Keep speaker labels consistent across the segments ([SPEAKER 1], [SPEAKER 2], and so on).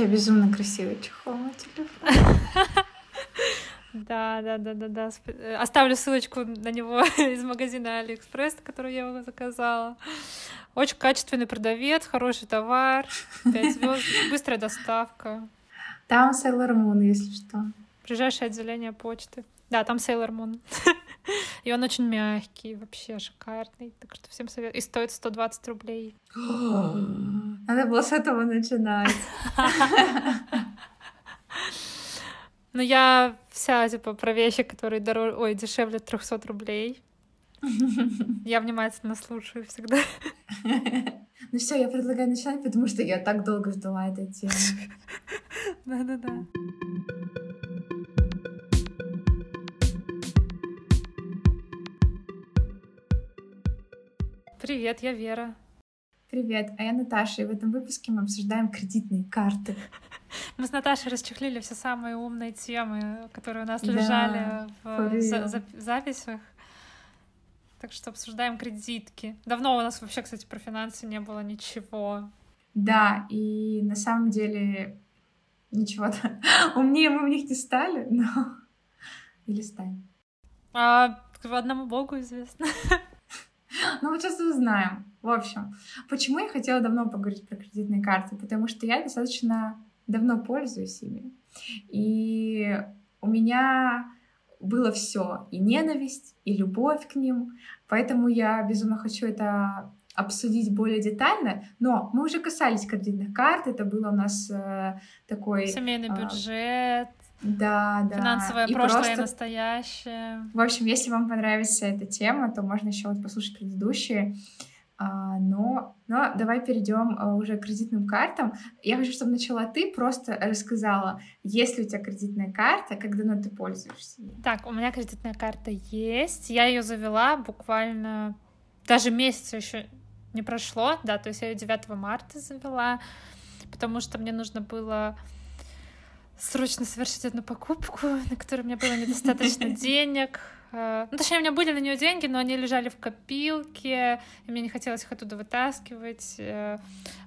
[SPEAKER 1] Вообще безумно красивый чехол на телефон.
[SPEAKER 2] Да, да, да, да, да. Э, оставлю ссылочку на него из магазина Алиэкспресс, который я его заказала. Очень качественный продавец, хороший товар, 5 звезд, быстрая доставка.
[SPEAKER 1] Там Sailor Moon, если что.
[SPEAKER 2] Ближайшее отделение почты. Да, там Sailor Moon. И он очень мягкий, вообще шикарный. Так что всем советую. И стоит 120 рублей.
[SPEAKER 1] Надо было с этого начинать.
[SPEAKER 2] Но я вся, типа, про вещи, которые дороже... Ой, дешевле 300 рублей. Я внимательно слушаю всегда.
[SPEAKER 1] Ну все, я предлагаю начинать, потому что я так долго ждала этой темы.
[SPEAKER 2] Да-да-да. Привет, я Вера.
[SPEAKER 1] Привет, а я Наташа, и в этом выпуске мы обсуждаем кредитные карты.
[SPEAKER 2] Мы с Наташей расчехлили все самые умные темы, которые у нас да, лежали в за за записях. Так что обсуждаем кредитки. Давно у нас вообще, кстати, про финансы не было ничего.
[SPEAKER 1] Да, и на самом деле ничего-то умнее мы в них не стали, но... Или стали.
[SPEAKER 2] А одному богу известно.
[SPEAKER 1] Ну, вот сейчас узнаем. В общем, почему я хотела давно поговорить про кредитные карты? Потому что я достаточно давно пользуюсь ими. И у меня было все и ненависть, и любовь к ним. Поэтому я безумно хочу это обсудить более детально, но мы уже касались кредитных карт, это было у нас э, такой...
[SPEAKER 2] Семейный э, бюджет,
[SPEAKER 1] да, да.
[SPEAKER 2] Финансовое и прошлое просто... и настоящее.
[SPEAKER 1] В общем, если вам понравится эта тема, то можно еще вот послушать предыдущие. А, но, но давай перейдем а, уже к кредитным картам. Я хочу, чтобы начала ты, просто рассказала, есть ли у тебя кредитная карта, как давно ты пользуешься?
[SPEAKER 2] Так, у меня кредитная карта есть. Я ее завела буквально даже месяца еще не прошло, да, то есть я ее 9 марта завела, потому что мне нужно было срочно совершить одну покупку, на которую у меня было недостаточно денег. Э, ну, точнее, у меня были на нее деньги, но они лежали в копилке, и мне не хотелось их оттуда вытаскивать. Э,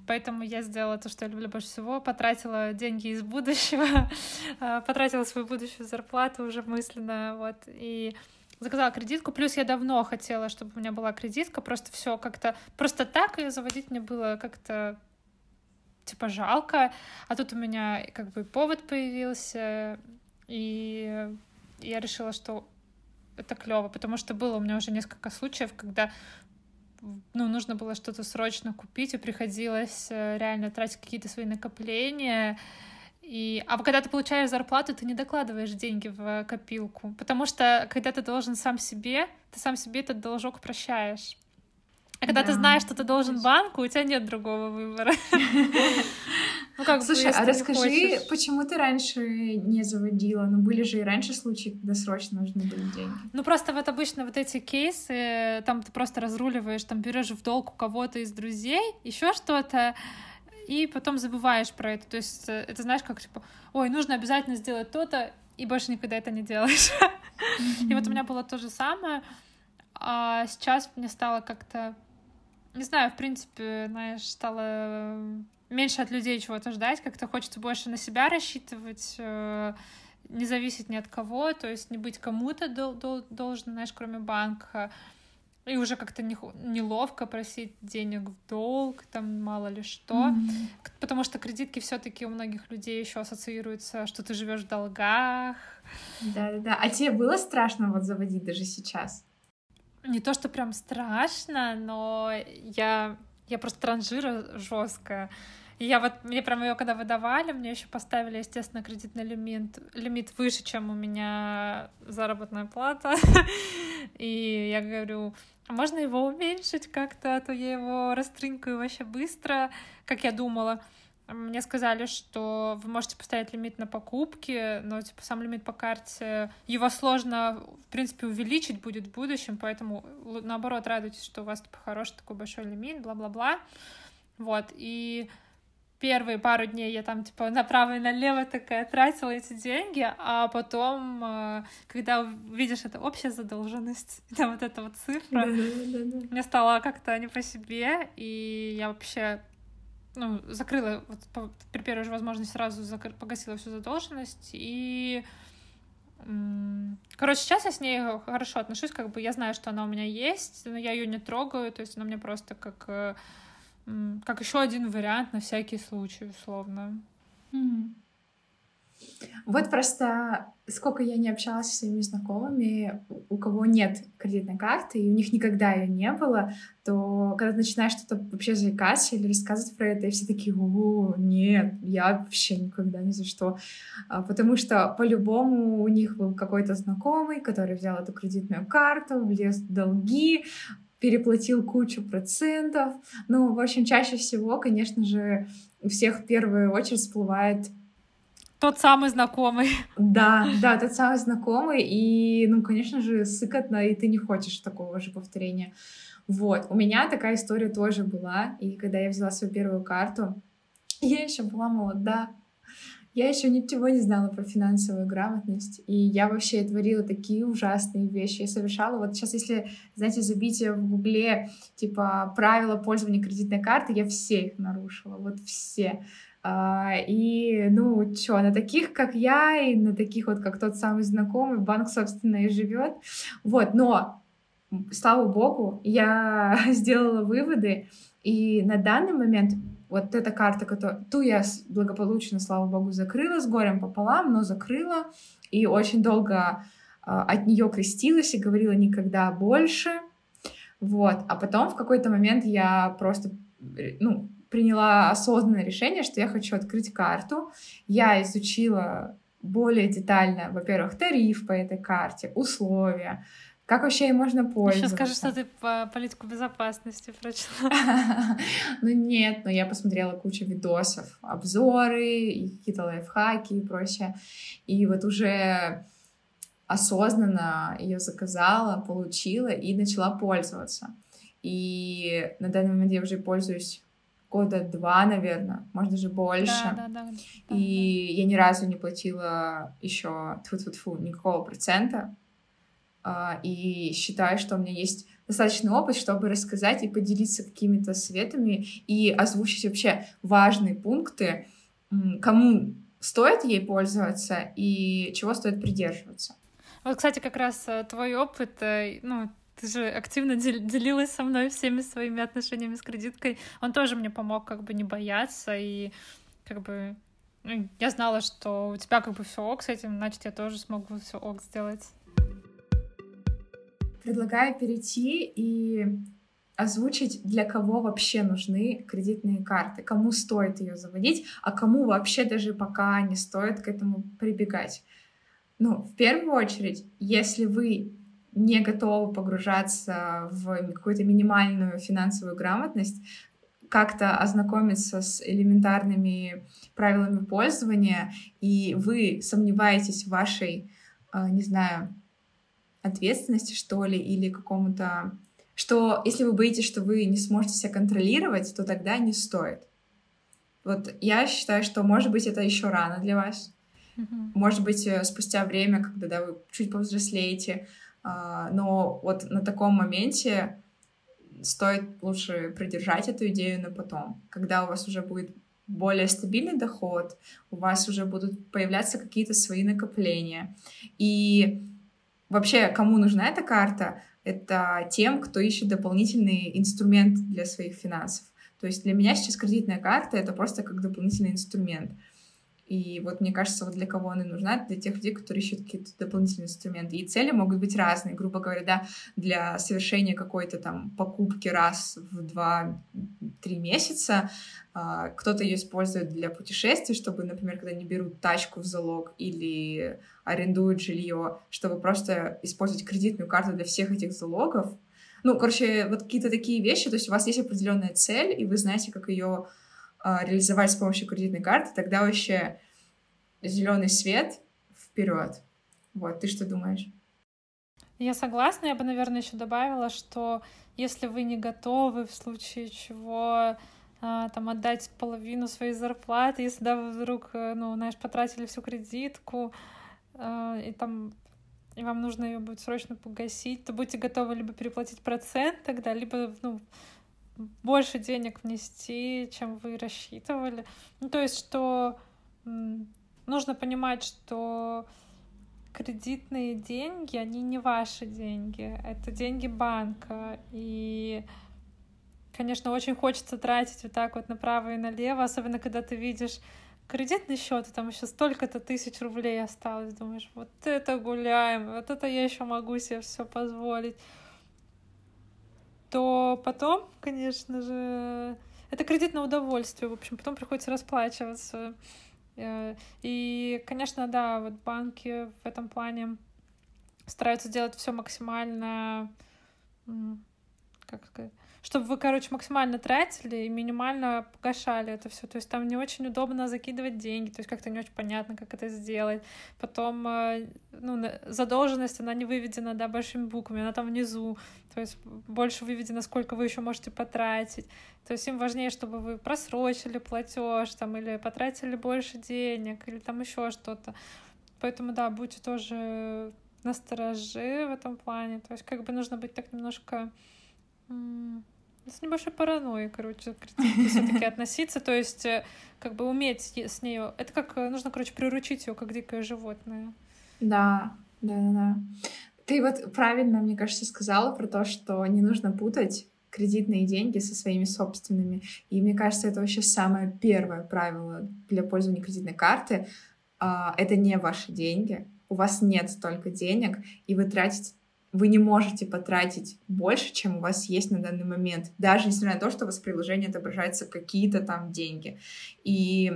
[SPEAKER 2] поэтому я сделала то, что я люблю больше всего. Потратила деньги из будущего, э, потратила свою будущую зарплату уже мысленно, вот, и заказала кредитку. Плюс я давно хотела, чтобы у меня была кредитка, просто все как-то... Просто так ее заводить мне было как-то типа жалко, а тут у меня как бы повод появился, и я решила, что это клево, потому что было у меня уже несколько случаев, когда ну, нужно было что-то срочно купить, и приходилось э, реально тратить какие-то свои накопления. И... А когда ты получаешь зарплату, ты не докладываешь деньги в копилку, потому что когда ты должен сам себе, ты сам себе этот должок прощаешь. А когда да. ты знаешь, что ты должен банку, у тебя нет другого выбора.
[SPEAKER 1] Ну как Слушай, а расскажи, почему ты раньше не заводила? Ну были же и раньше случаи, когда срочно нужны были деньги.
[SPEAKER 2] Ну просто вот обычно вот эти кейсы, там ты просто разруливаешь, там берешь в долг у кого-то из друзей, еще что-то, и потом забываешь про это. То есть э, это знаешь, как типа, ой, нужно обязательно сделать то-то, и больше никогда это не делаешь. И вот у меня было то же самое. А сейчас мне стало как-то не знаю, в принципе, знаешь, стало меньше от людей чего-то ждать, как-то хочется больше на себя рассчитывать, э, не зависеть ни от кого, то есть не быть кому-то дол- дол- должен, знаешь, кроме банка. И уже как-то не, неловко просить денег в долг, там мало ли что. Mm-hmm. Потому что кредитки все-таки у многих людей еще ассоциируются, что ты живешь в долгах.
[SPEAKER 1] Да, да, да. А тебе было страшно вот заводить даже сейчас?
[SPEAKER 2] Не то, что прям страшно, но я, я просто транжира жесткая. И я вот, мне прям ее когда выдавали, мне еще поставили, естественно, кредитный лимит, лимит выше, чем у меня заработная плата. И я говорю, а можно его уменьшить как-то, а то я его растринкаю вообще быстро, как я думала. Мне сказали, что вы можете поставить лимит на покупки, но типа сам лимит по карте его сложно, в принципе, увеличить будет в будущем, поэтому наоборот радуйтесь, что у вас типа хороший такой большой лимит, бла-бла-бла. Вот, и первые пару дней я там типа направо и налево такая тратила эти деньги, а потом, э, когда видишь это общая задолженность, там вот эта вот цифра, мне стало как-то не по себе, и я вообще ну, закрыла вот, по, при первой же возможности сразу закр... погасила всю задолженность и Короче, сейчас я с ней хорошо отношусь, как бы я знаю, что она у меня есть, но я ее не трогаю, то есть она мне просто как, э, как еще один вариант на всякий случай, условно.
[SPEAKER 1] Mm. Вот просто сколько я не общалась со своими знакомыми, у кого нет кредитной карты, и у них никогда ее не было, то когда ты начинаешь что-то вообще заикаться или рассказывать про это, и все такие, о, нет, я вообще никогда ни за что. А, потому что по-любому у них был какой-то знакомый, который взял эту кредитную карту, влез в долги, переплатил кучу процентов. Ну, в общем, чаще всего, конечно же, у всех в первую очередь всплывает
[SPEAKER 2] тот самый знакомый.
[SPEAKER 1] Да, да, тот самый знакомый. И, ну, конечно же, сыкотно, и ты не хочешь такого же повторения. Вот. У меня такая история тоже была. И когда я взяла свою первую карту, я еще была молода. Я еще ничего не знала про финансовую грамотность, и я вообще творила такие ужасные вещи. Я совершала, вот сейчас, если, знаете, забить в гугле, типа, правила пользования кредитной карты, я все их нарушила, вот все. А, и, ну, что, на таких, как я, и на таких вот, как тот самый знакомый, банк, собственно, и живет. Вот, но, слава богу, я сделала выводы, и на данный момент вот эта карта, которую, ту я благополучно, слава богу, закрыла с горем пополам, но закрыла, и очень долго а, от нее крестилась и говорила никогда больше. Вот. А потом в какой-то момент я просто, ну, приняла осознанное решение, что я хочу открыть карту. Я изучила более детально, во-первых, тариф по этой карте, условия, как вообще ей можно пользоваться.
[SPEAKER 2] Сейчас скажу, что ты по политику безопасности прочла.
[SPEAKER 1] Ну нет, но я посмотрела кучу видосов, обзоры, какие-то лайфхаки и прочее. И вот уже осознанно ее заказала, получила и начала пользоваться. И на данный момент я уже пользуюсь года два, наверное, может даже больше.
[SPEAKER 2] Да, да, да,
[SPEAKER 1] да, и да. я ни разу не платила еще тьфу -тьфу -тьфу, никакого процента. А, и считаю, что у меня есть достаточный опыт, чтобы рассказать и поделиться какими-то советами и озвучить вообще важные пункты, кому стоит ей пользоваться и чего стоит придерживаться.
[SPEAKER 2] Вот, кстати, как раз э, твой опыт, э, ну, ты же активно делилась со мной всеми своими отношениями с кредиткой. Он тоже мне помог как бы не бояться и как бы ну, я знала, что у тебя как бы все ок с этим, значит, я тоже смогу все ок сделать.
[SPEAKER 1] Предлагаю перейти и озвучить, для кого вообще нужны кредитные карты, кому стоит ее заводить, а кому вообще даже пока не стоит к этому прибегать. Ну, в первую очередь, если вы не готовы погружаться в какую-то минимальную финансовую грамотность, как-то ознакомиться с элементарными правилами пользования, и вы сомневаетесь в вашей, а, не знаю, ответственности, что ли, или какому-то... Что если вы боитесь, что вы не сможете себя контролировать, то тогда не стоит. Вот я считаю, что, может быть, это еще рано для вас. Mm-hmm. Может быть, э, спустя время, когда да, вы чуть повзрослеете, но вот на таком моменте стоит лучше придержать эту идею на потом, когда у вас уже будет более стабильный доход, у вас уже будут появляться какие-то свои накопления. И вообще, кому нужна эта карта? Это тем, кто ищет дополнительный инструмент для своих финансов. То есть для меня сейчас кредитная карта — это просто как дополнительный инструмент — и вот мне кажется, вот для кого она нужна, для тех людей, которые ищут какие-то дополнительные инструменты. И цели могут быть разные, грубо говоря, да, для совершения какой-то там покупки раз в два-три месяца. А, кто-то ее использует для путешествий, чтобы, например, когда они берут тачку в залог или арендуют жилье, чтобы просто использовать кредитную карту для всех этих залогов. Ну, короче, вот какие-то такие вещи, то есть у вас есть определенная цель, и вы знаете, как ее а, реализовать с помощью кредитной карты, тогда вообще зеленый свет вперед. Вот, ты что думаешь?
[SPEAKER 2] Я согласна, я бы, наверное, еще добавила, что если вы не готовы в случае чего а, там отдать половину своей зарплаты, если да, вы вдруг, э, ну, знаешь, потратили всю кредитку, а, и там и вам нужно ее будет срочно погасить, то будьте готовы либо переплатить процент тогда, либо, ну, больше денег внести, чем вы рассчитывали. Ну, то есть, что нужно понимать, что кредитные деньги, они не ваши деньги, это деньги банка. И, конечно, очень хочется тратить вот так вот направо и налево, особенно когда ты видишь кредитный счет, и там еще столько-то тысяч рублей осталось. Думаешь, вот это гуляем, вот это я еще могу себе все позволить. То потом, конечно же, это кредитное удовольствие, в общем, потом приходится расплачиваться. Э, и, конечно, да, вот банки в этом плане стараются делать все максимально, как сказать, чтобы вы, короче, максимально тратили и минимально погашали это все. То есть там не очень удобно закидывать деньги, то есть как-то не очень понятно, как это сделать. Потом, э, ну, задолженность, она не выведена, да, большими буквами, она там внизу, то есть больше выведено, сколько вы еще можете потратить. То есть им важнее, чтобы вы просрочили платеж там или потратили больше денег или там еще что-то. Поэтому, да, будьте тоже насторожи в этом плане. То есть как бы нужно быть так немножко с небольшой паранойей, короче, к критике все-таки относиться, то есть э, как бы уметь с нею. Это как э, нужно, короче, приручить ее как дикое животное.
[SPEAKER 1] Да, да, да, да. Ты вот правильно, мне кажется, сказала про то, что не нужно путать кредитные деньги со своими собственными. И мне кажется, это вообще самое первое правило для пользования кредитной карты. А, это не ваши деньги. У вас нет столько денег, и вы тратите вы не можете потратить больше, чем у вас есть на данный момент, даже несмотря на то, что у вас в приложении отображаются какие-то там деньги. И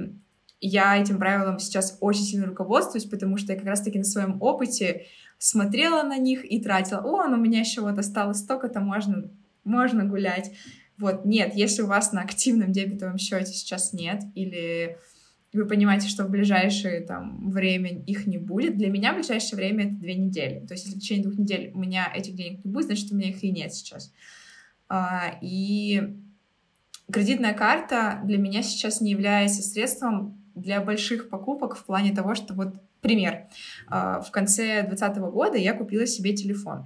[SPEAKER 1] я этим правилом сейчас очень сильно руководствуюсь, потому что я как раз-таки на своем опыте смотрела на них и тратила. О, ну у меня еще вот осталось столько-то, можно, можно гулять. Вот, нет, если у вас на активном дебетовом счете сейчас нет, или вы понимаете, что в ближайшее там, время их не будет. Для меня в ближайшее время это две недели. То есть если в течение двух недель у меня этих денег не будет, значит, у меня их и нет сейчас. А, и кредитная карта для меня сейчас не является средством для больших покупок в плане того, что вот пример. А, в конце 2020 года я купила себе телефон.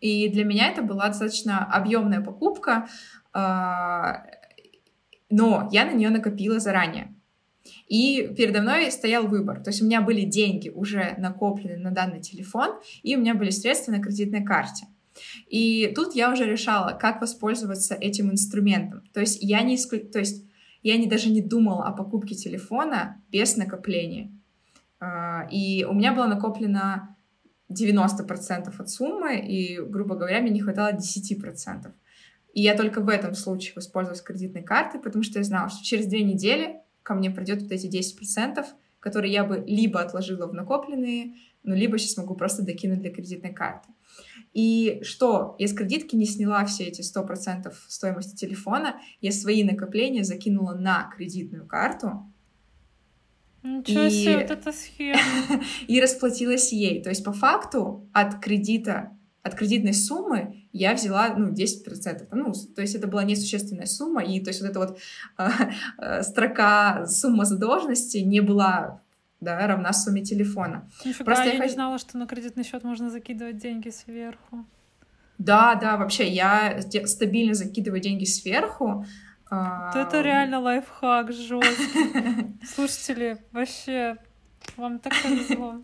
[SPEAKER 1] И для меня это была достаточно объемная покупка, а, но я на нее накопила заранее. И передо мной стоял выбор. То есть у меня были деньги уже накоплены на данный телефон, и у меня были средства на кредитной карте. И тут я уже решала, как воспользоваться этим инструментом. То есть я не, исклю... То есть я не, даже не думала о покупке телефона без накопления. А, и у меня было накоплено 90% от суммы, и, грубо говоря, мне не хватало 10%. И я только в этом случае воспользовалась кредитной картой, потому что я знала, что через две недели ко мне придет вот эти 10%, которые я бы либо отложила в накопленные, ну, либо сейчас могу просто докинуть для кредитной карты. И что? Я с кредитки не сняла все эти 100% стоимости телефона, я свои накопления закинула на кредитную карту,
[SPEAKER 2] Ничего и... себе, вот эта схема.
[SPEAKER 1] и расплатилась ей. То есть, по факту, от кредита от кредитной суммы я взяла, ну, 10%. Ну, то есть это была несущественная сумма, и то есть вот эта вот э, строка сумма задолженности не была да, равна сумме телефона.
[SPEAKER 2] Нифига, Просто я, я не знала, что на кредитный счет можно закидывать деньги сверху.
[SPEAKER 1] Да, да, вообще я стабильно закидываю деньги сверху.
[SPEAKER 2] Вот это реально лайфхак жесткий. Слушатели, вообще, вам так повезло.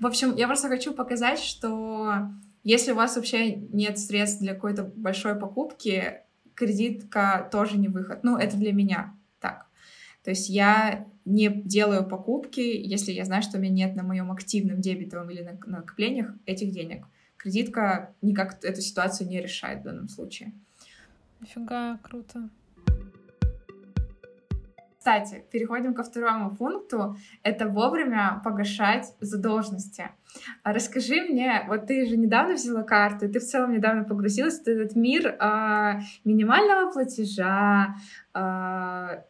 [SPEAKER 1] В общем, я просто хочу показать, что если у вас вообще нет средств для какой-то большой покупки, кредитка тоже не выход. Ну, это для меня так. То есть я не делаю покупки, если я знаю, что у меня нет на моем активном дебетовом или на накоплениях этих денег. Кредитка никак эту ситуацию не решает в данном случае.
[SPEAKER 2] Нифига, круто.
[SPEAKER 1] Кстати, переходим ко второму пункту. Это вовремя погашать задолженности. А расскажи мне, вот ты же недавно взяла карту, ты в целом недавно погрузилась в этот мир а, минимального платежа, а,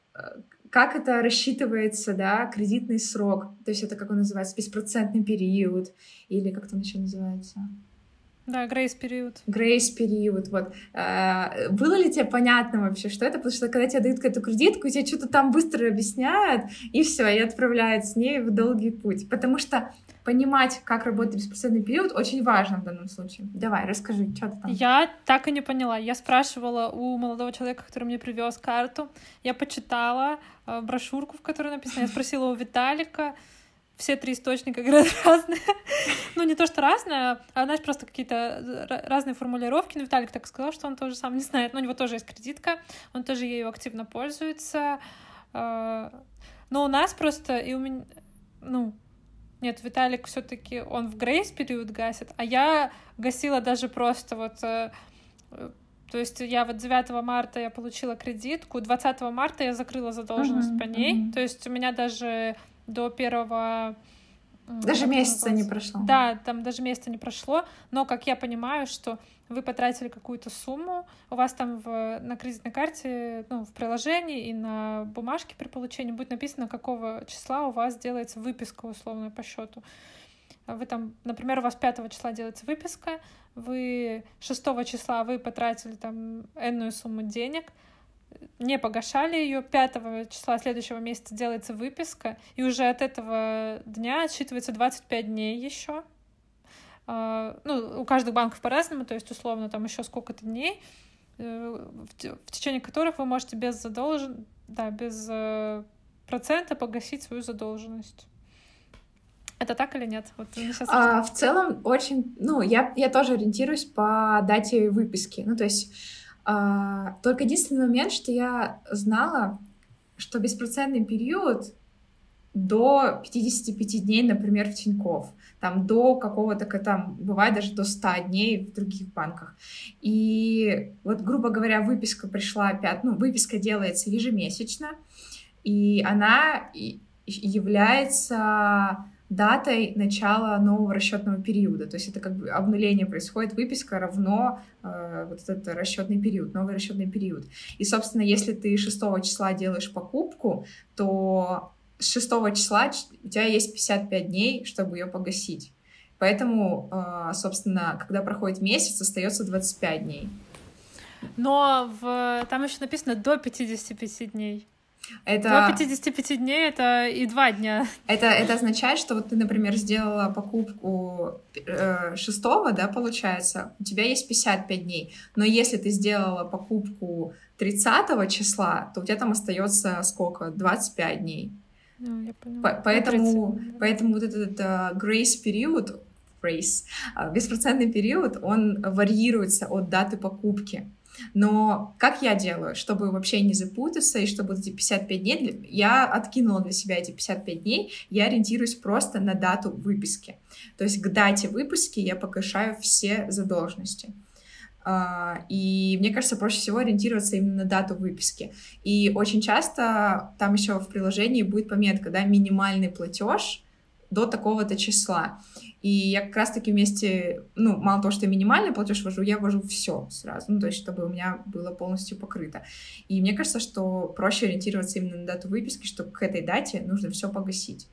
[SPEAKER 1] как это рассчитывается, да, кредитный срок, то есть это как он называется, беспроцентный период, или как там еще называется?
[SPEAKER 2] Да, грейс-период.
[SPEAKER 1] Грейс-период, вот. А, было ли тебе понятно вообще, что это? Потому что когда тебе дают какую-то кредитку, тебе что-то там быстро объясняют, и все, и отправляют с ней в долгий путь. Потому что понимать, как работает беспроцентный период, очень важно в данном случае. Давай, расскажи, что ты там.
[SPEAKER 2] Я так и не поняла. Я спрашивала у молодого человека, который мне привез карту. Я почитала э, брошюрку, в которой написано. Я спросила у Виталика. Все три источника говорят разные. ну, не то, что разные, а, знаешь, просто какие-то разные формулировки. Но Виталик так сказал, что он тоже сам не знает. Но у него тоже есть кредитка, он тоже ею активно пользуется. Э, но у нас просто, и у меня, ну, нет, Виталик все-таки он в грейс период гасит, а я гасила даже просто вот э, то есть я вот 9 марта я получила кредитку, 20 марта я закрыла задолженность uh-huh, по ней. Uh-huh. То есть у меня даже до первого
[SPEAKER 1] даже месяца не прошло.
[SPEAKER 2] Да, там даже месяца не прошло, но как я понимаю, что вы потратили какую-то сумму, у вас там в, на кредитной карте, ну, в приложении и на бумажке при получении будет написано, какого числа у вас делается выписка условно по счету. Вы там, например, у вас 5 числа делается выписка, вы 6 числа вы потратили там энную сумму денег, не погашали ее, 5 числа следующего месяца делается выписка, и уже от этого дня отсчитывается 25 дней еще. А, ну, у каждых банков по-разному, то есть, условно, там еще сколько-то дней, э, в течение которых вы можете без задолжен... да, без э, процента погасить свою задолженность. Это так или нет? Вот
[SPEAKER 1] а, в целом очень, ну, я, я тоже ориентируюсь по дате выписки. Ну, то есть а, только единственный момент, что я знала, что беспроцентный период до 55 дней, например, в Тинькофф, там до какого-то, там бывает даже до 100 дней в других банках. И вот, грубо говоря, выписка пришла опять, ну, выписка делается ежемесячно, и она является датой начала нового расчетного периода. То есть это как бы обнуление происходит, выписка равно э, вот этот расчетный период, новый расчетный период. И, собственно, если ты 6 числа делаешь покупку, то с 6 числа у тебя есть 55 дней, чтобы ее погасить. Поэтому, э, собственно, когда проходит месяц, остается 25 дней.
[SPEAKER 2] Но в... там еще написано до 55 дней. Это... До 55 дней это и два дня.
[SPEAKER 1] Это, это означает, что вот ты, например, сделала покупку э, 6, да, получается, у тебя есть 55 дней. Но если ты сделала покупку 30 числа, то у тебя там остается сколько? 25 дней.
[SPEAKER 2] Ну, я
[SPEAKER 1] поняла. Поэтому, 30, поэтому вот этот uh, grace период, grace, uh, беспроцентный период, он варьируется от даты покупки. Но как я делаю, чтобы вообще не запутаться, и чтобы эти 55 дней, я откинула для себя эти 55 дней, я ориентируюсь просто на дату выписки. То есть к дате выписки я погашаю все задолженности. Uh, и мне кажется, проще всего ориентироваться именно на дату выписки. И очень часто там еще в приложении будет пометка, да, минимальный платеж до такого-то числа. И я как раз-таки вместе, ну, мало того, что я минимальный платеж вожу, я вожу все сразу, ну, то есть чтобы у меня было полностью покрыто. И мне кажется, что проще ориентироваться именно на дату выписки, что к этой дате нужно все погасить.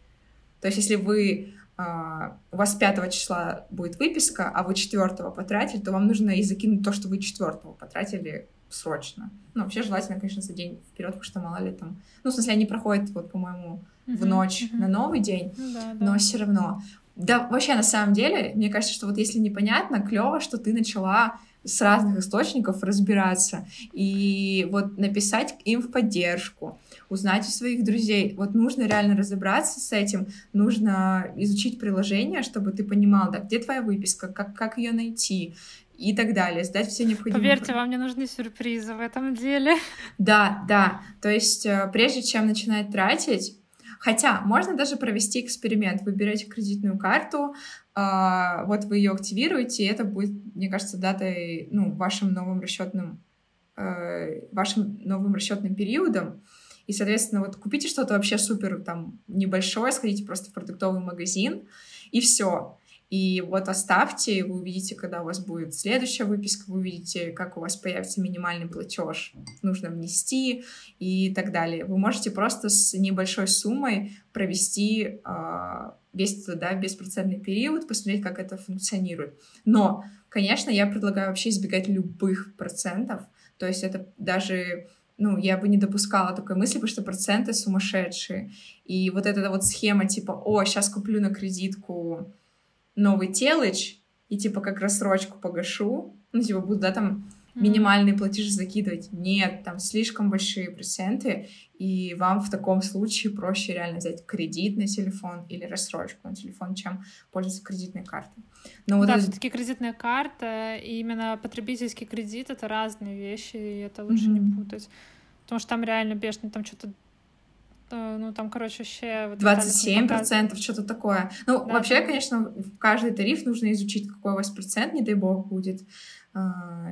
[SPEAKER 1] То есть если вы Uh, у вас 5 числа будет выписка, а вы 4 потратили, то вам нужно и закинуть то, что вы 4 потратили срочно. Ну, вообще желательно, конечно, за день вперед, потому что мало ли там... Ну, в смысле, они проходят, вот, по-моему, в ночь uh-huh. на новый день,
[SPEAKER 2] ну, да,
[SPEAKER 1] да. но все равно. Да, вообще, на самом деле, мне кажется, что вот если непонятно, клево, что ты начала с разных источников разбираться и вот написать им в поддержку, узнать у своих друзей. Вот нужно реально разобраться с этим, нужно изучить приложение, чтобы ты понимал, да, где твоя выписка, как, как ее найти и так далее, сдать все необходимые...
[SPEAKER 2] Поверьте, вам не нужны сюрпризы в этом деле.
[SPEAKER 1] Да, да. То есть э, прежде чем начинать тратить, Хотя можно даже провести эксперимент. Вы берете кредитную карту, э, вот вы ее активируете, и это будет, мне кажется, датой, ну, вашим новым расчетным, э, вашим новым расчетным периодом. И, соответственно, вот купите что-то вообще супер там небольшое, сходите просто в продуктовый магазин, и все. И вот оставьте, вы увидите, когда у вас будет следующая выписка, вы увидите, как у вас появится минимальный платеж, нужно внести и так далее. Вы можете просто с небольшой суммой провести э, весь этот да, беспроцентный период, посмотреть, как это функционирует. Но, конечно, я предлагаю вообще избегать любых процентов, то есть это даже ну, я бы не допускала такой мысли, потому что проценты сумасшедшие. И вот эта вот схема типа, о, сейчас куплю на кредитку новый телыч, и типа как рассрочку погашу, ну, типа буду, да, там минимальные платежи закидывать. Нет, там слишком большие проценты, и вам в таком случае проще реально взять кредит на телефон или рассрочку на телефон, чем пользоваться кредитной картой.
[SPEAKER 2] Но вот да, это... все-таки кредитная карта и именно потребительский кредит это разные вещи, и это лучше mm-hmm. не путать. Потому что там реально бешено, там что-то ну, там, короче, вообще...
[SPEAKER 1] Вот 27 процентов, что-то такое. Ну, да, вообще, да. конечно, в каждый тариф нужно изучить, какой у вас процент, не дай бог, будет, э,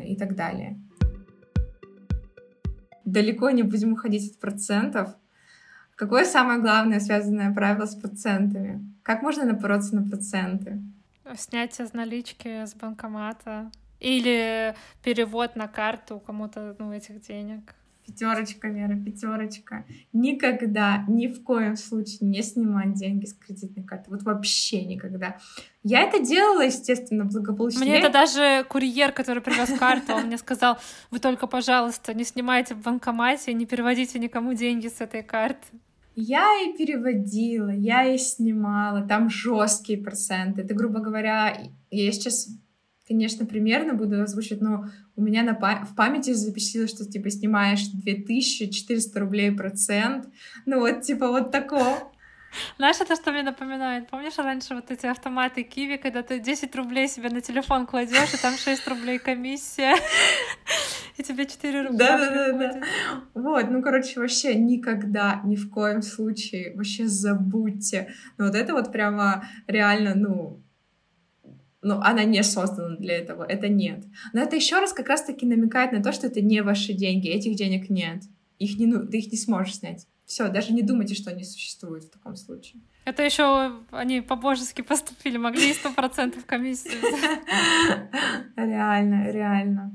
[SPEAKER 1] и так далее. Далеко не будем уходить от процентов. Какое самое главное связанное правило с процентами? Как можно напороться на проценты?
[SPEAKER 2] Снятие с налички с банкомата или перевод на карту кому-то ну, этих денег.
[SPEAKER 1] Пятерочка, Вера, пятерочка. Никогда, ни в коем случае не снимать деньги с кредитной карты. Вот вообще никогда. Я это делала, естественно, благополучно.
[SPEAKER 2] Мне это даже курьер, который привез карту, он мне сказал, вы только, пожалуйста, не снимайте в банкомате, не переводите никому деньги с этой карты.
[SPEAKER 1] Я и переводила, я и снимала, там жесткие проценты. Это, грубо говоря, я сейчас конечно, примерно буду озвучивать, но у меня на па- в памяти записалось, что, типа, снимаешь 2400 рублей процент. Ну, вот, типа, вот такого.
[SPEAKER 2] Знаешь, это что мне напоминает? Помнишь раньше вот эти автоматы Киви, когда ты 10 рублей себе на телефон кладешь, и там 6 рублей комиссия, и тебе 4 рубля
[SPEAKER 1] да, да, да, да. Вот, ну, короче, вообще никогда, ни в коем случае, вообще забудьте. Ну, вот это вот прямо реально, ну, ну, она не создана для этого, это нет. Но это еще раз как раз-таки намекает на то, что это не ваши деньги, этих денег нет. Их не, ну, ты их не сможешь снять. Все, даже не думайте, что они существуют в таком случае.
[SPEAKER 2] Это еще они по-божески поступили, могли сто процентов комиссию.
[SPEAKER 1] Реально, реально.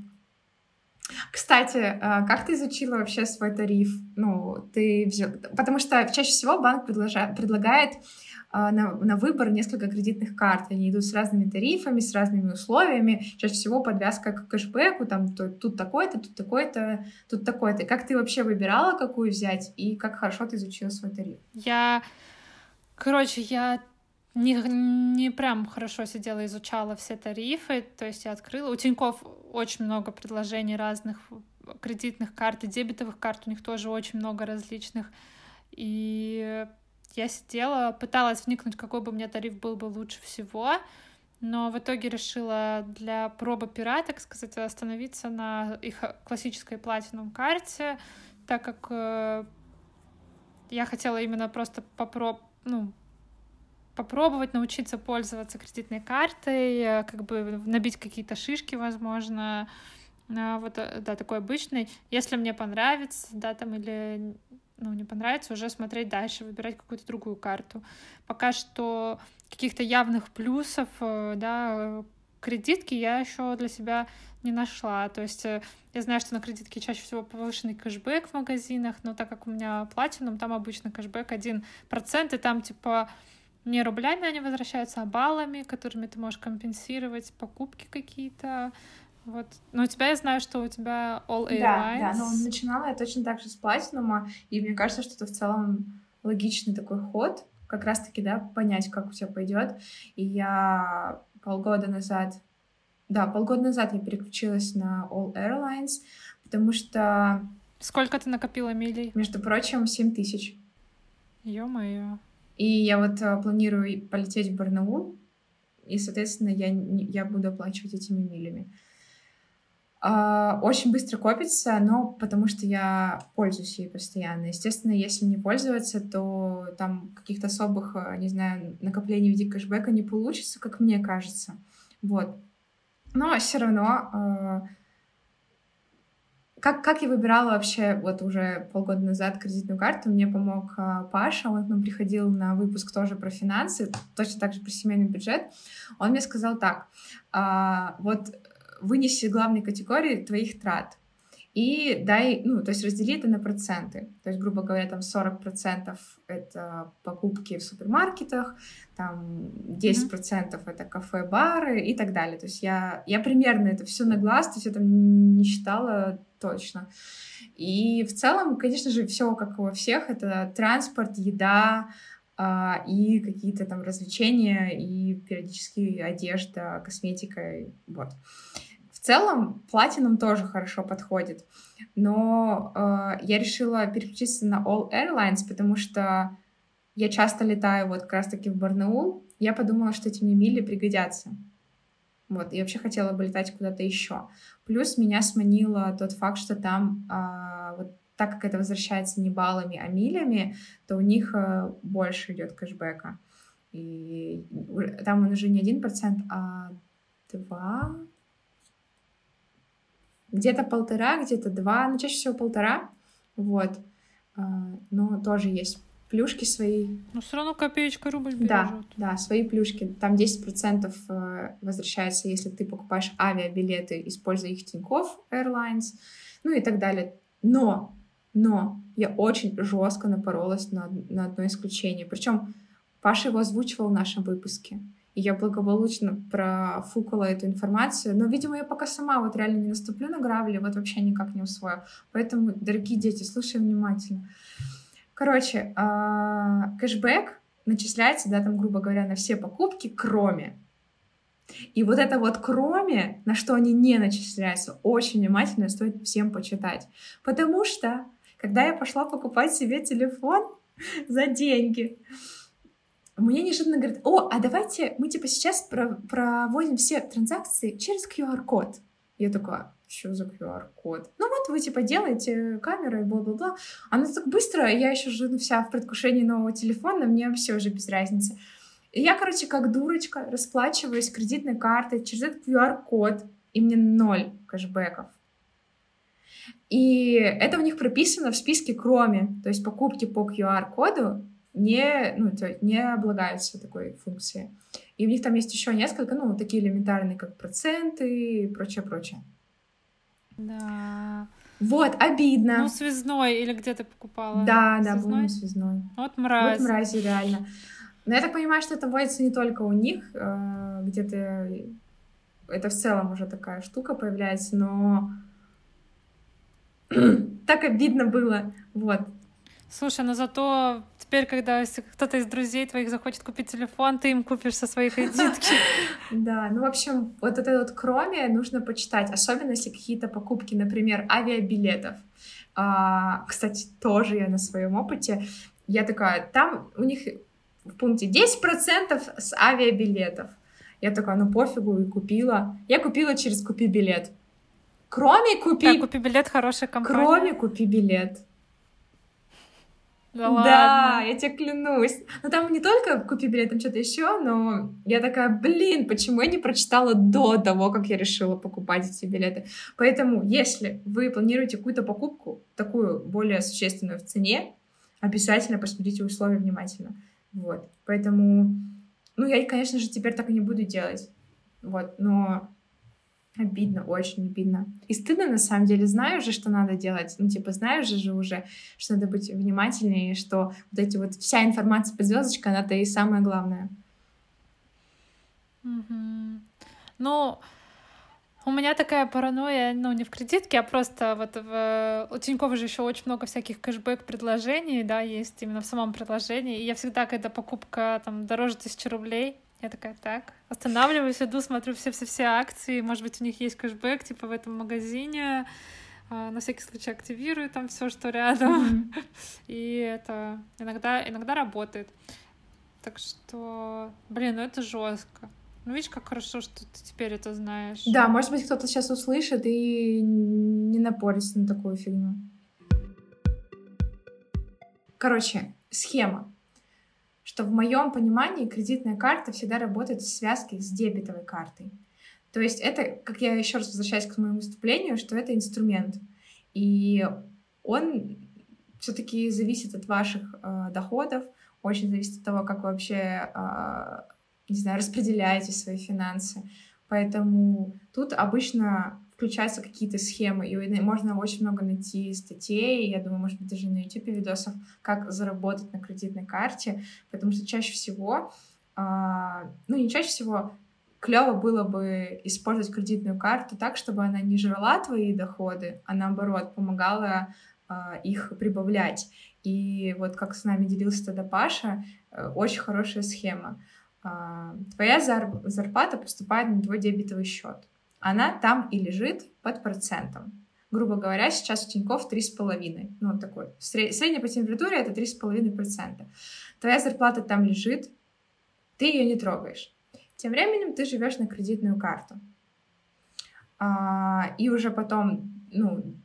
[SPEAKER 1] Кстати, а, как ты изучила вообще свой тариф? Ну, ты взял... Потому что чаще всего банк предлагает а, на, на выбор несколько кредитных карт. Они идут с разными тарифами, с разными условиями. Чаще всего подвязка к кэшбэку, там то, тут такой-то, тут такой-то, тут такой-то. Как ты вообще выбирала, какую взять, и как хорошо ты изучила свой тариф?
[SPEAKER 2] Я, короче, я не, не прям хорошо сидела, изучала все тарифы, то есть я открыла. У Тинькофф очень много предложений разных кредитных карт и дебетовых карт, у них тоже очень много различных. И я сидела, пыталась вникнуть, какой бы мне тариф был бы лучше всего, но в итоге решила для пробы пера, так сказать, остановиться на их классической платиновом карте, так как э, я хотела именно просто попроб... ну, попробовать научиться пользоваться кредитной картой, э, как бы набить какие-то шишки, возможно, вот, э, да, такой обычный. Если мне понравится, да, там, или ну, не понравится, уже смотреть дальше, выбирать какую-то другую карту. Пока что каких-то явных плюсов, э, да, кредитки я еще для себя не нашла. То есть э, я знаю, что на кредитке чаще всего повышенный кэшбэк в магазинах, но так как у меня платинум, там обычно кэшбэк 1%, и там типа не рублями они возвращаются, а баллами, которыми ты можешь компенсировать покупки какие-то. Вот. Но у тебя я знаю, что у тебя All Airlines.
[SPEAKER 1] Да, да, но начинала я точно так же с платинума, и мне кажется, что это в целом логичный такой ход, как раз-таки, да, понять, как у тебя пойдет. И я полгода назад, да, полгода назад я переключилась на All Airlines, потому что...
[SPEAKER 2] Сколько ты накопила милей?
[SPEAKER 1] Между прочим, 7 тысяч.
[SPEAKER 2] Ё-моё.
[SPEAKER 1] И я вот а, планирую полететь в Барнаул, и, соответственно, я, я буду оплачивать этими милями. А, очень быстро копится, но потому что я пользуюсь ей постоянно. Естественно, если не пользоваться, то там каких-то особых, а, не знаю, накоплений в виде кэшбэка не получится, как мне кажется. Вот. Но все равно как, как я выбирала вообще вот уже полгода назад кредитную карту, мне помог а, Паша, он к нам приходил на выпуск тоже про финансы, точно так же про семейный бюджет. Он мне сказал так, а, вот вынеси главные категории твоих трат и дай, ну, то есть раздели это на проценты. То есть, грубо говоря, там 40% это покупки в супермаркетах, там 10% mm-hmm. это кафе, бары и так далее. То есть я, я примерно это все на глаз, то есть я там не считала точно. И в целом, конечно же, все как у всех, это транспорт, еда, а, и какие-то там развлечения, и периодически одежда, косметика, вот. В целом, Platinum тоже хорошо подходит, но э, я решила переключиться на All Airlines, потому что я часто летаю вот как раз-таки в Барнаул. Я подумала, что эти мне мили пригодятся. Вот, и вообще хотела бы летать куда-то еще. Плюс меня сманило тот факт, что там, э, вот так как это возвращается не баллами, а милями, то у них э, больше идет кэшбэка. И там он уже не один процент, а два где-то полтора, где-то два, ну, чаще всего полтора, вот. А, но тоже есть плюшки свои.
[SPEAKER 2] Но все равно копеечка рубль бережет.
[SPEAKER 1] Да, да, свои плюшки. Там 10% э, возвращается, если ты покупаешь авиабилеты, используя их Тинькофф Airlines, ну и так далее. Но, но я очень жестко напоролась на, на одно исключение. Причем Паша его озвучивал в нашем выпуске и я благополучно профукала эту информацию. Но, видимо, я пока сама вот реально не наступлю на грабли, вот вообще никак не усвою. Поэтому, дорогие дети, слушаем внимательно. Короче, а, кэшбэк начисляется, да, там, грубо говоря, на все покупки, кроме. И вот это вот кроме, на что они не начисляются, очень внимательно стоит всем почитать. Потому что, когда я пошла покупать себе телефон за деньги, мне неожиданно говорят, о, а давайте мы типа сейчас про проводим все транзакции через QR-код. Я такая, что за QR-код? Ну вот вы типа делаете камеры, бла-бла-бла. Она так быстро, я еще же ну, вся в предвкушении нового телефона, мне все уже без разницы. И я, короче, как дурочка, расплачиваюсь кредитной картой через этот QR-код, и мне ноль кэшбэков. И это у них прописано в списке кроме, то есть покупки по QR-коду не, ну, то, не облагаются такой функцией. И у них там есть еще несколько, ну, такие элементарные, как проценты и прочее, прочее.
[SPEAKER 2] Да.
[SPEAKER 1] Вот, обидно.
[SPEAKER 2] Ну, связной или где ты покупала?
[SPEAKER 1] Да, да, по связной.
[SPEAKER 2] Вот мразь.
[SPEAKER 1] Вот мрази, реально. Но я так понимаю, что это вводится не только у них, э, где-то это в целом уже такая штука появляется, но так обидно было, вот.
[SPEAKER 2] Слушай, но зато теперь, когда кто-то из друзей твоих захочет купить телефон, ты им купишь со своей кредитки.
[SPEAKER 1] Да, ну, в общем, вот это вот кроме нужно почитать, особенно если какие-то покупки, например, авиабилетов. А, кстати, тоже я на своем опыте. Я такая, там у них в пункте 10% с авиабилетов. Я такая, ну пофигу, и купила. Я купила через Купи билет. Кроме Купи...
[SPEAKER 2] Да, Купи билет хорошая компания.
[SPEAKER 1] Кроме Купи билет.
[SPEAKER 2] Да, ладно.
[SPEAKER 1] да, я тебе клянусь. Но там не только купи билет, там что-то еще, но я такая, блин, почему я не прочитала до того, как я решила покупать эти билеты. Поэтому, если вы планируете какую-то покупку, такую более существенную в цене, обязательно посмотрите условия внимательно. Вот. Поэтому, ну, я, конечно же, теперь так и не буду делать. Вот, но Обидно, очень обидно. И стыдно, на самом деле. Знаю же, что надо делать. Ну, типа, знаешь же уже, что надо быть внимательнее, что вот эти вот вся информация под звездочкой, она-то и самое главное.
[SPEAKER 2] Угу. Ну, у меня такая паранойя, ну, не в кредитке, а просто вот в... У Тинькова же еще очень много всяких кэшбэк-предложений, да, есть именно в самом предложении. И я всегда, когда покупка там дороже тысячи рублей, я такая, так, останавливаюсь, иду, смотрю все-все-все акции, может быть, у них есть кэшбэк, типа в этом магазине, а, на всякий случай активирую там все, что рядом, mm-hmm. и это иногда, иногда работает. Так что, блин, ну это жестко. Ну, видишь, как хорошо, что ты теперь это знаешь.
[SPEAKER 1] Да, может быть, кто-то сейчас услышит и не напорится на такую фигню. Короче, схема что в моем понимании кредитная карта всегда работает в связке с дебетовой картой. То есть это, как я еще раз возвращаюсь к моему выступлению, что это инструмент. И он все-таки зависит от ваших э, доходов, очень зависит от того, как вы вообще, э, не знаю, распределяете свои финансы. Поэтому тут обычно включаются какие-то схемы, и можно очень много найти статей, я думаю, может быть, даже на YouTube видосов, как заработать на кредитной карте, потому что чаще всего, э, ну не чаще всего, клево было бы использовать кредитную карту так, чтобы она не жрала твои доходы, а наоборот помогала а, их прибавлять. И вот как с нами делился тогда Паша, э, очень хорошая схема. А, твоя зарплата поступает на твой дебетовый счет. Она там и лежит под процентом. Грубо говоря, сейчас у Тинькофф 3,5. Ну, такой. Средняя по температуре это 3,5%. Твоя зарплата там лежит, ты ее не трогаешь. Тем временем ты живешь на кредитную карту. А, и уже потом, ну,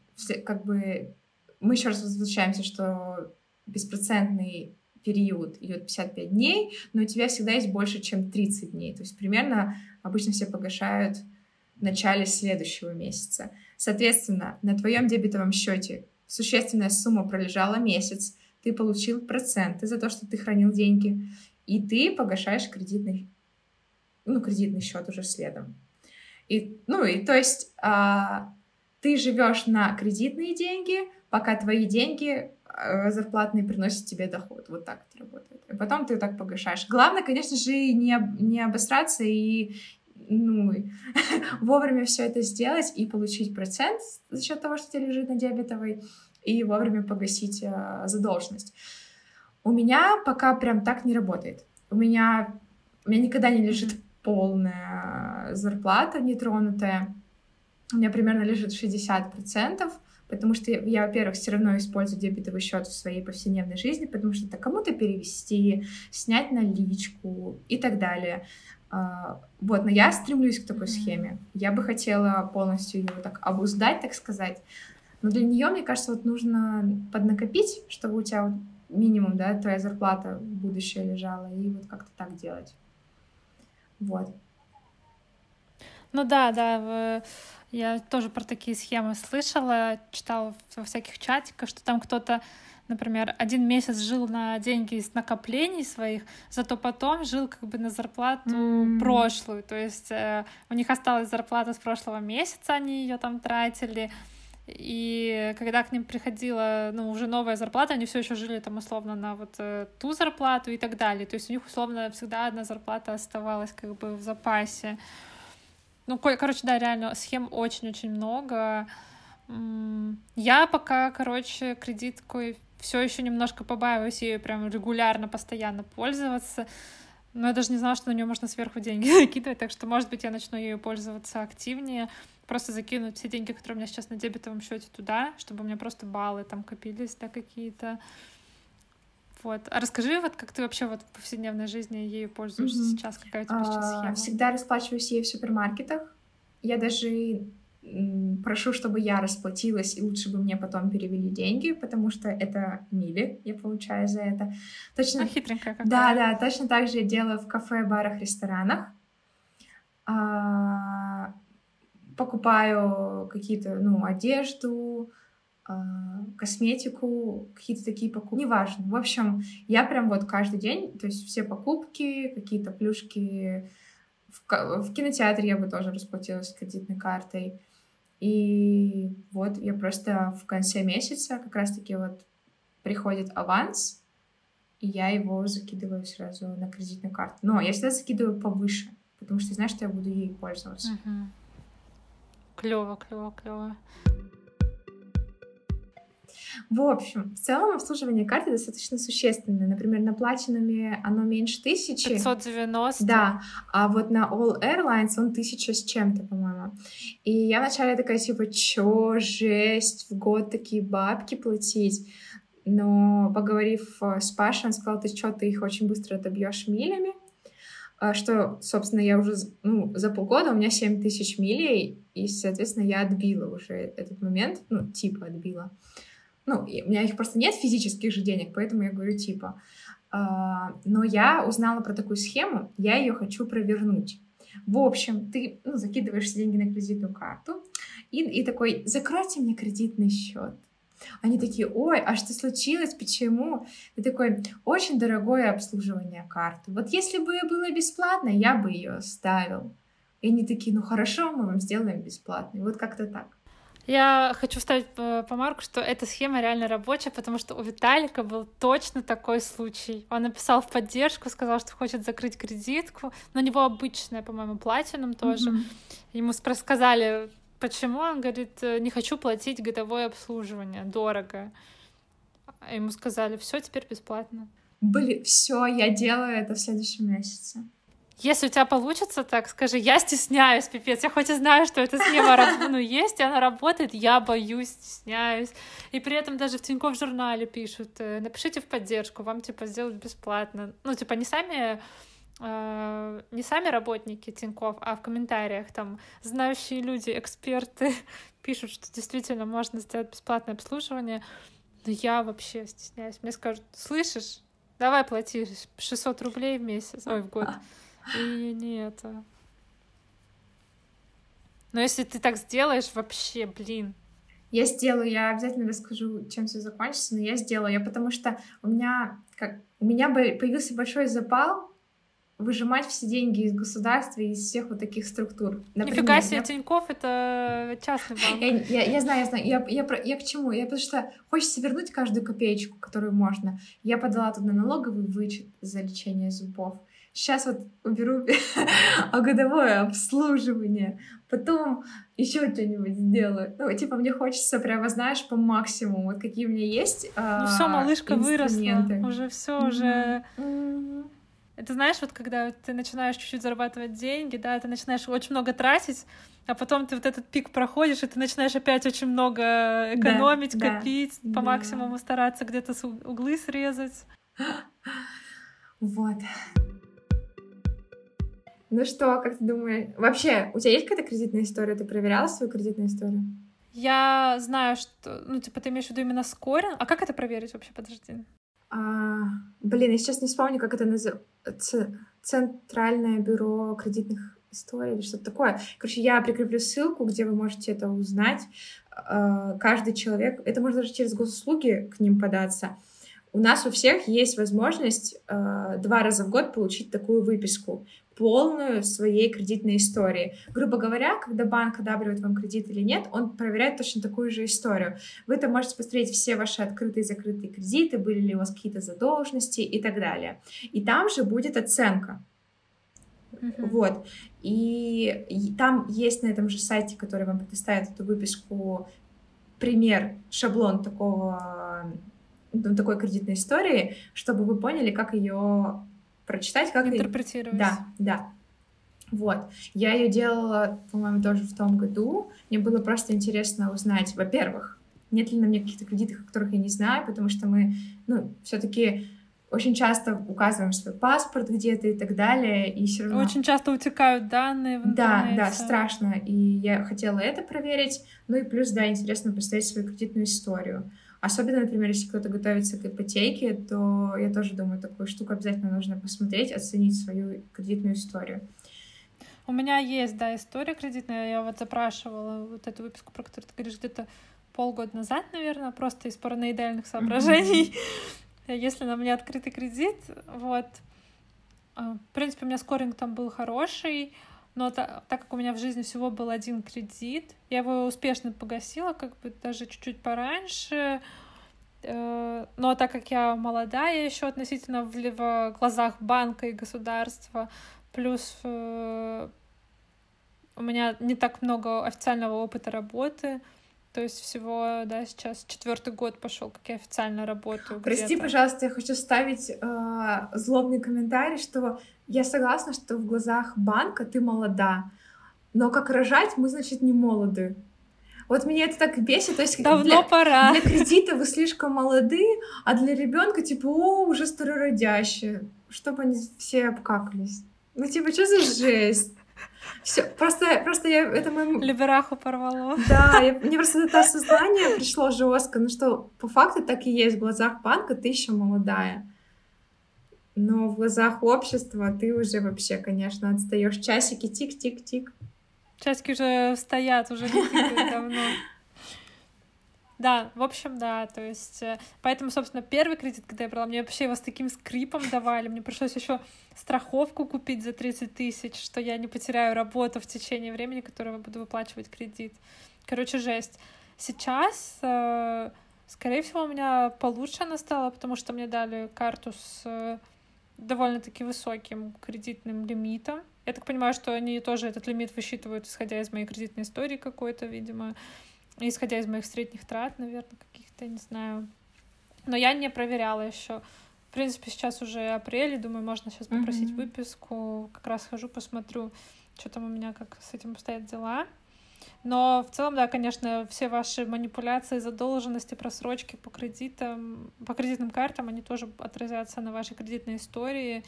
[SPEAKER 1] как бы мы еще раз возвращаемся, что беспроцентный период идет 55 дней, но у тебя всегда есть больше, чем 30 дней. То есть примерно обычно все погашают в начале следующего месяца. Соответственно, на твоем дебетовом счете существенная сумма пролежала месяц, ты получил проценты за то, что ты хранил деньги, и ты погашаешь кредитный, ну, кредитный счет уже следом. И, ну, и то есть а, ты живешь на кредитные деньги, пока твои деньги э, зарплатные приносят тебе доход. Вот так это работает. И потом ты так погашаешь. Главное, конечно же, не, не обосраться и ну, вовремя все это сделать и получить процент за счет того, что тебе лежит на дебетовой, и вовремя погасить э, задолженность. У меня пока прям так не работает. У меня, у меня никогда не лежит полная зарплата нетронутая у меня примерно лежит 60%, потому что я, во-первых, все равно использую дебетовый счет в своей повседневной жизни, потому что это кому-то перевести, снять наличку и так далее. А, вот, но я стремлюсь к такой схеме. Я бы хотела полностью ее так обуздать, так сказать. Но для нее, мне кажется, вот нужно поднакопить, чтобы у тебя вот минимум, да, твоя зарплата в будущее лежала, и вот как-то так делать. Вот.
[SPEAKER 2] Ну да, да, я тоже про такие схемы слышала, читала во всяких чатиках, что там кто-то, например, один месяц жил на деньги из накоплений своих, зато потом жил как бы на зарплату mm. прошлую. То есть э, у них осталась зарплата с прошлого месяца, они ее там тратили. И когда к ним приходила, ну, уже новая зарплата, они все еще жили там условно на вот э, ту зарплату и так далее. То есть у них условно всегда одна зарплата оставалась как бы в запасе. Ну, короче, да, реально, схем очень-очень много. Я пока, короче, кредиткой все еще немножко побаиваюсь ее прям регулярно, постоянно пользоваться. Но я даже не знала, что на нее можно сверху деньги закидывать, так что, может быть, я начну ею пользоваться активнее. Просто закинуть все деньги, которые у меня сейчас на дебетовом счете туда, чтобы у меня просто баллы там копились, да, какие-то. Вот. А расскажи, вот как ты вообще вот в повседневной жизни ею пользуешься mm-hmm. сейчас? Какая у тебя сейчас а, схема?
[SPEAKER 1] Всегда расплачиваюсь ей в супермаркетах. Я даже прошу, чтобы я расплатилась, и лучше бы мне потом перевели деньги, потому что это мили я получаю за это.
[SPEAKER 2] Точно... А хитренькая какая.
[SPEAKER 1] Да, да, точно так же я делаю в кафе, барах, ресторанах. А, покупаю какие-то, ну, одежду, а, косметику, какие-то такие покупки, неважно. В общем, я прям вот каждый день, то есть все покупки, какие-то плюшки в, в кинотеатре я бы тоже расплатилась кредитной картой. И вот я просто в конце месяца как раз-таки вот приходит аванс, и я его закидываю сразу на кредитную карту. Но я всегда закидываю повыше, потому что знаешь, что я буду ей пользоваться.
[SPEAKER 2] Угу. Клево, клево, клево.
[SPEAKER 1] В общем, в целом обслуживание карты достаточно существенное. Например, на платинуме оно меньше тысячи.
[SPEAKER 2] 590.
[SPEAKER 1] Да, а вот на All Airlines он тысяча с чем-то, по-моему. И я вначале такая, типа, чё, жесть, в год такие бабки платить? Но поговорив э, с Пашей, он сказал, ты что, ты их очень быстро добьешь милями, а что, собственно, я уже ну, за полгода у меня 7 тысяч милей, и, соответственно, я отбила уже этот момент, ну, типа отбила. Ну, у меня их просто нет физических же денег, поэтому я говорю типа. А, но я узнала про такую схему, я ее хочу провернуть. В общем, ты ну, закидываешь деньги на кредитную карту, и, и такой, закройте мне кредитный счет. Они такие, ой, а что случилось, почему? И такой, очень дорогое обслуживание карты. Вот если бы было бесплатно, я бы ее оставил. И они такие, ну хорошо, мы вам сделаем бесплатно. И вот как-то так.
[SPEAKER 2] Я хочу вставить помарку, что эта схема реально рабочая, потому что у Виталика был точно такой случай. Он написал в поддержку, сказал, что хочет закрыть кредитку. Но у него обычная, по-моему, платином тоже. Mm-hmm. Ему сказали, почему. Он говорит, «Э, не хочу платить годовое обслуживание, дорого. А ему сказали, все, теперь бесплатно.
[SPEAKER 1] Блин, все, я делаю это в следующем месяце.
[SPEAKER 2] Если у тебя получится так, скажи, я стесняюсь, пипец, я хоть и знаю, что эта схема ну, есть, и она работает, я боюсь, стесняюсь. И при этом даже в Тинькофф журнале пишут, э, напишите в поддержку, вам, типа, сделают бесплатно. Ну, типа, не сами э, не сами работники Тинькофф, а в комментариях там знающие люди, эксперты пишут, что действительно можно сделать бесплатное обслуживание. Но я вообще стесняюсь. Мне скажут, слышишь, давай плати 600 рублей в месяц, ой, в год. И не это. Но если ты так сделаешь, вообще, блин.
[SPEAKER 1] Я сделаю, я обязательно расскажу, чем все закончится, но я сделаю. Я потому что у меня как у меня появился большой запал выжимать все деньги из государства и из всех вот таких структур.
[SPEAKER 2] Например, Нифига себе, я... Тинькофф — это частный банк.
[SPEAKER 1] Я, я, я знаю, я знаю. Я, я, я к чему? Я потому что хочется вернуть каждую копеечку, которую можно. Я подала туда налоговый вычет за лечение зубов сейчас вот уберу годовое обслуживание, потом еще что-нибудь сделаю. Ну, типа, мне хочется прямо, знаешь, по максимуму, вот какие у меня есть.
[SPEAKER 2] Ну все, малышка выросла, уже все, уже. Это знаешь, вот когда ты начинаешь чуть-чуть зарабатывать деньги, да, ты начинаешь очень много тратить, а потом ты вот этот пик проходишь, и ты начинаешь опять очень много экономить, да, копить, да, по да. максимуму стараться где-то углы срезать.
[SPEAKER 1] Вот. Ну что, как ты думаешь? Вообще, у тебя есть какая-то кредитная история? Ты проверяла свою кредитную историю?
[SPEAKER 2] Я знаю, что... Ну, типа, ты имеешь в виду именно скоринг? А как это проверить вообще? Подожди.
[SPEAKER 1] А, блин, я сейчас не вспомню, как это называется. Центральное бюро кредитных историй или что-то такое. Короче, я прикреплю ссылку, где вы можете это узнать. А, каждый человек... Это можно даже через госуслуги к ним податься. У нас у всех есть возможность э, два раза в год получить такую выписку полную своей кредитной истории. Грубо говоря, когда банк одабривает вам кредит или нет, он проверяет точно такую же историю. Вы там можете посмотреть все ваши открытые и закрытые кредиты, были ли у вас какие-то задолженности и так далее. И там же будет оценка. Uh-huh. Вот. И, и там есть на этом же сайте, который вам предоставит эту выписку, пример, шаблон такого ну, такой кредитной истории, чтобы вы поняли, как ее прочитать, как
[SPEAKER 2] интерпретировать.
[SPEAKER 1] Да, да. Вот. Я ее делала, по-моему, тоже в том году. Мне было просто интересно узнать, во-первых, нет ли на мне каких-то кредитов, о которых я не знаю, потому что мы, ну, все-таки очень часто указываем свой паспорт где-то и так далее, и все равно...
[SPEAKER 2] Очень часто утекают данные в
[SPEAKER 1] интернете. Да, да, страшно, и я хотела это проверить, ну и плюс, да, интересно посмотреть свою кредитную историю. Особенно, например, если кто-то готовится к ипотеке, то я тоже думаю, такую штуку обязательно нужно посмотреть, оценить свою кредитную историю.
[SPEAKER 2] У меня есть, да, история кредитная. Я вот запрашивала вот эту выписку, про которую ты говоришь, где-то полгода назад, наверное, просто из параноидальных соображений. Mm-hmm. Если на мне открытый кредит, вот. А, в принципе, у меня скоринг там был хороший, но та, так как у меня в жизни всего был один кредит, я его успешно погасила, как бы даже чуть-чуть пораньше. Э, но так как я молодая еще относительно в, глазах банка и государства, плюс э, у меня не так много официального опыта работы, то есть всего, да, сейчас четвертый год пошел, как я официально работаю.
[SPEAKER 1] Прости, пожалуйста, я хочу ставить э, злобный комментарий, что я согласна, что в глазах банка ты молода, но как рожать мы, значит, не молоды. Вот меня это так бесит, то есть
[SPEAKER 2] Давно
[SPEAKER 1] для,
[SPEAKER 2] пора.
[SPEAKER 1] для кредита вы слишком молоды, а для ребенка типа, о, уже старородящие, чтобы они все обкакались. Ну типа, что за жесть? Все, просто, просто я, это моему...
[SPEAKER 2] Либераху порвало.
[SPEAKER 1] Да, я, мне просто это осознание пришло жестко, ну что, по факту так и есть, в глазах банка ты еще молодая. Но в глазах общества ты уже вообще, конечно, отстаешь. Часики тик-тик-тик.
[SPEAKER 2] Часики уже стоят, уже не давно. Да, в общем, да, то есть, э, поэтому, собственно, первый кредит, когда я брала, мне вообще его с таким скрипом давали, мне пришлось еще страховку купить за 30 тысяч, что я не потеряю работу в течение времени, которое я буду выплачивать кредит. Короче, жесть. Сейчас, э, скорее всего, у меня получше она стала, потому что мне дали карту с э, довольно-таки высоким кредитным лимитом. Я так понимаю, что они тоже этот лимит высчитывают, исходя из моей кредитной истории какой-то, видимо исходя из моих средних трат, наверное, каких-то, не знаю. Но я не проверяла еще. В принципе, сейчас уже апрель, и думаю, можно сейчас попросить mm-hmm. выписку. Как раз хожу, посмотрю, что там у меня, как с этим обстоят дела. Но в целом, да, конечно, все ваши манипуляции, задолженности, просрочки по кредитам, по кредитным картам, они тоже отразятся на вашей кредитной истории.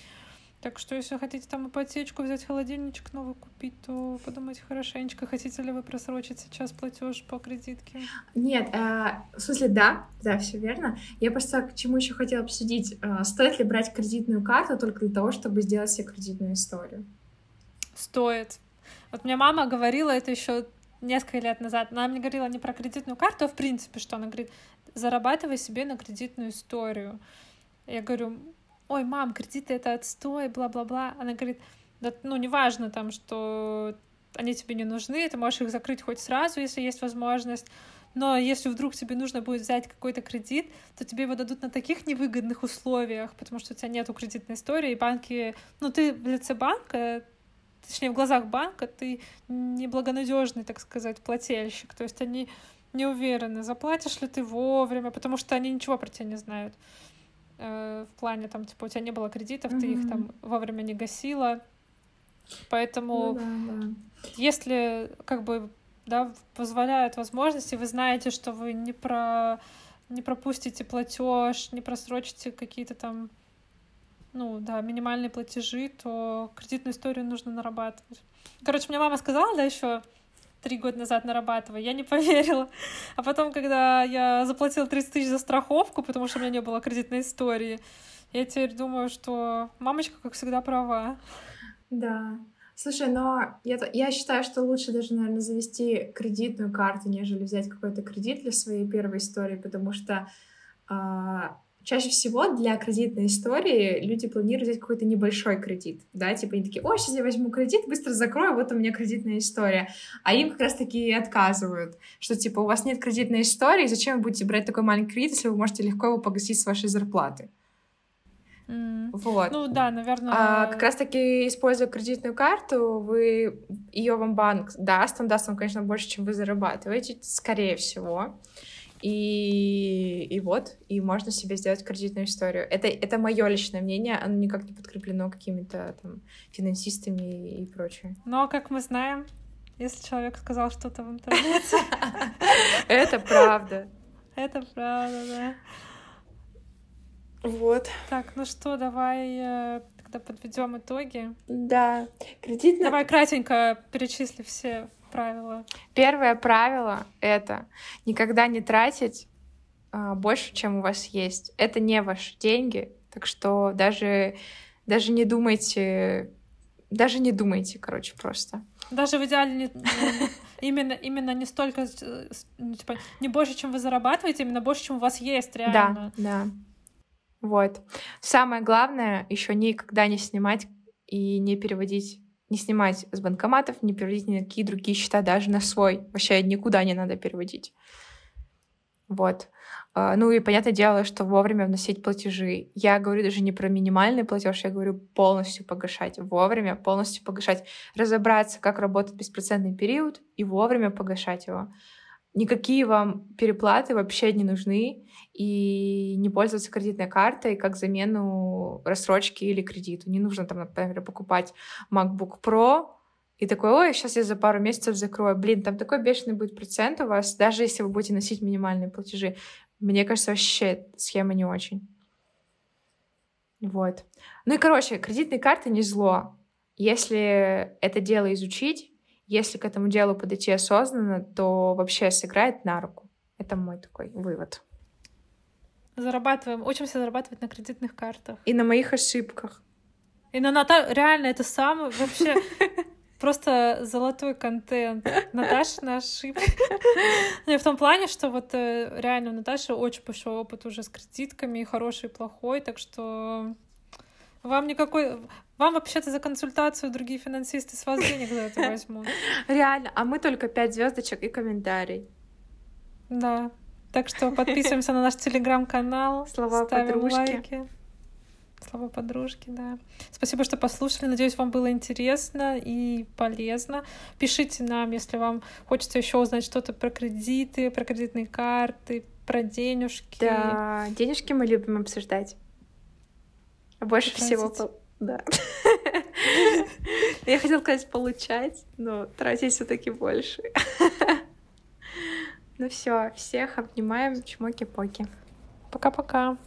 [SPEAKER 2] Так что, если хотите там ипотечку взять, холодильничек новый купить, то подумайте хорошенечко, хотите ли вы просрочить сейчас платеж по кредитке.
[SPEAKER 1] Нет, э, в смысле, да, да, все верно. Я просто к чему еще хотела обсудить, э, стоит ли брать кредитную карту только для того, чтобы сделать себе кредитную историю?
[SPEAKER 2] Стоит. Вот мне мама говорила это еще несколько лет назад. Она мне говорила не про кредитную карту, а в принципе, что она говорит, зарабатывай себе на кредитную историю. Я говорю, ой, мам, кредиты это отстой, бла-бла-бла. Она говорит, да, ну, неважно там, что они тебе не нужны, ты можешь их закрыть хоть сразу, если есть возможность. Но если вдруг тебе нужно будет взять какой-то кредит, то тебе его дадут на таких невыгодных условиях, потому что у тебя нету кредитной истории, и банки... Ну, ты в лице банка, точнее, в глазах банка ты неблагонадежный, так сказать, плательщик. То есть они не уверены, заплатишь ли ты вовремя, потому что они ничего про тебя не знают. Э, в плане там, типа, у тебя не было кредитов, mm-hmm. ты их там вовремя не гасила. Поэтому, да. если как бы да, позволяют возможности, вы знаете, что вы не про не пропустите платеж, не просрочите какие-то там, ну да, минимальные платежи, то кредитную историю нужно нарабатывать. Короче, мне мама сказала, да, еще три года назад нарабатывая. Я не поверила. А потом, когда я заплатила 30 тысяч за страховку, потому что у меня не было кредитной истории, я теперь думаю, что мамочка, как всегда, права.
[SPEAKER 1] Да. Слушай, но я, я считаю, что лучше даже, наверное, завести кредитную карту, нежели взять какой-то кредит для своей первой истории, потому что а, чаще всего для кредитной истории люди планируют взять какой-то небольшой кредит, да, типа они такие, ой, сейчас я возьму кредит, быстро закрою, вот у меня кредитная история, а им как раз-таки отказывают, что типа у вас нет кредитной истории, зачем вы будете брать такой маленький кредит, если вы можете легко его погасить с вашей зарплаты.
[SPEAKER 2] Mm. Вот. Ну да, наверное.
[SPEAKER 1] А, как раз-таки, используя кредитную карту, вы ее вам банк даст, он даст вам, конечно, больше, чем вы зарабатываете, скорее всего. И, и вот, и можно себе сделать кредитную историю. Это, это мое личное мнение, оно никак не подкреплено какими-то там финансистами и прочее.
[SPEAKER 2] Но, как мы знаем, если человек сказал что-то в интернете...
[SPEAKER 1] Это правда.
[SPEAKER 2] Это правда, да.
[SPEAKER 1] Вот.
[SPEAKER 2] Так, ну что, давай э, тогда подведем итоги.
[SPEAKER 1] Да. Кредитная...
[SPEAKER 2] Давай кратенько перечисли все правила?
[SPEAKER 1] Первое правило — это никогда не тратить а, больше, чем у вас есть. Это не ваши деньги, так что даже, даже не думайте, даже не думайте, короче, просто.
[SPEAKER 2] Даже в идеале не, именно, именно не столько, ну, типа, не больше, чем вы зарабатываете, именно больше, чем у вас есть реально.
[SPEAKER 1] Да, да. Вот. Самое главное еще никогда не снимать и не переводить не снимать с банкоматов, не переводить ни на какие другие счета, даже на свой. Вообще никуда не надо переводить. Вот. А, ну и понятное дело, что вовремя вносить платежи. Я говорю даже не про минимальный платеж, я говорю полностью погашать. Вовремя полностью погашать. Разобраться, как работает беспроцентный период и вовремя погашать его никакие вам переплаты вообще не нужны, и не пользоваться кредитной картой как замену рассрочки или кредиту. Не нужно там, например, покупать MacBook Pro, и такой, ой, сейчас я за пару месяцев закрою. Блин, там такой бешеный будет процент у вас, даже если вы будете носить минимальные платежи. Мне кажется, вообще схема не очень. Вот. Ну и, короче, кредитные карты не зло. Если это дело изучить, если к этому делу подойти осознанно, то вообще сыграет на руку. Это мой такой вывод.
[SPEAKER 2] Зарабатываем, учимся зарабатывать на кредитных картах.
[SPEAKER 1] И на моих ошибках.
[SPEAKER 2] И на Ната... реально это самое вообще... просто золотой контент. Наташа на ошибки. В том плане, что вот э, реально у Наташи очень большой опыт уже с кредитками, хороший и плохой, так что вам никакой... Вам вообще-то за консультацию другие финансисты с вас денег за это возьмут.
[SPEAKER 1] Реально, а мы только пять звездочек и комментарий.
[SPEAKER 2] Да. Так что подписываемся на наш телеграм-канал.
[SPEAKER 1] Слова
[SPEAKER 2] ставим
[SPEAKER 1] подружки.
[SPEAKER 2] лайки. Слова подружки, да. Спасибо, что послушали. Надеюсь, вам было интересно и полезно. Пишите нам, если вам хочется еще узнать что-то про кредиты, про кредитные карты, про денежки.
[SPEAKER 1] Да, денежки мы любим обсуждать. А больше
[SPEAKER 2] Тратить.
[SPEAKER 1] всего... Да. Я хотела сказать получать, но тратить все таки больше. Ну все, всех обнимаем, чмоки-поки.
[SPEAKER 2] Пока-пока.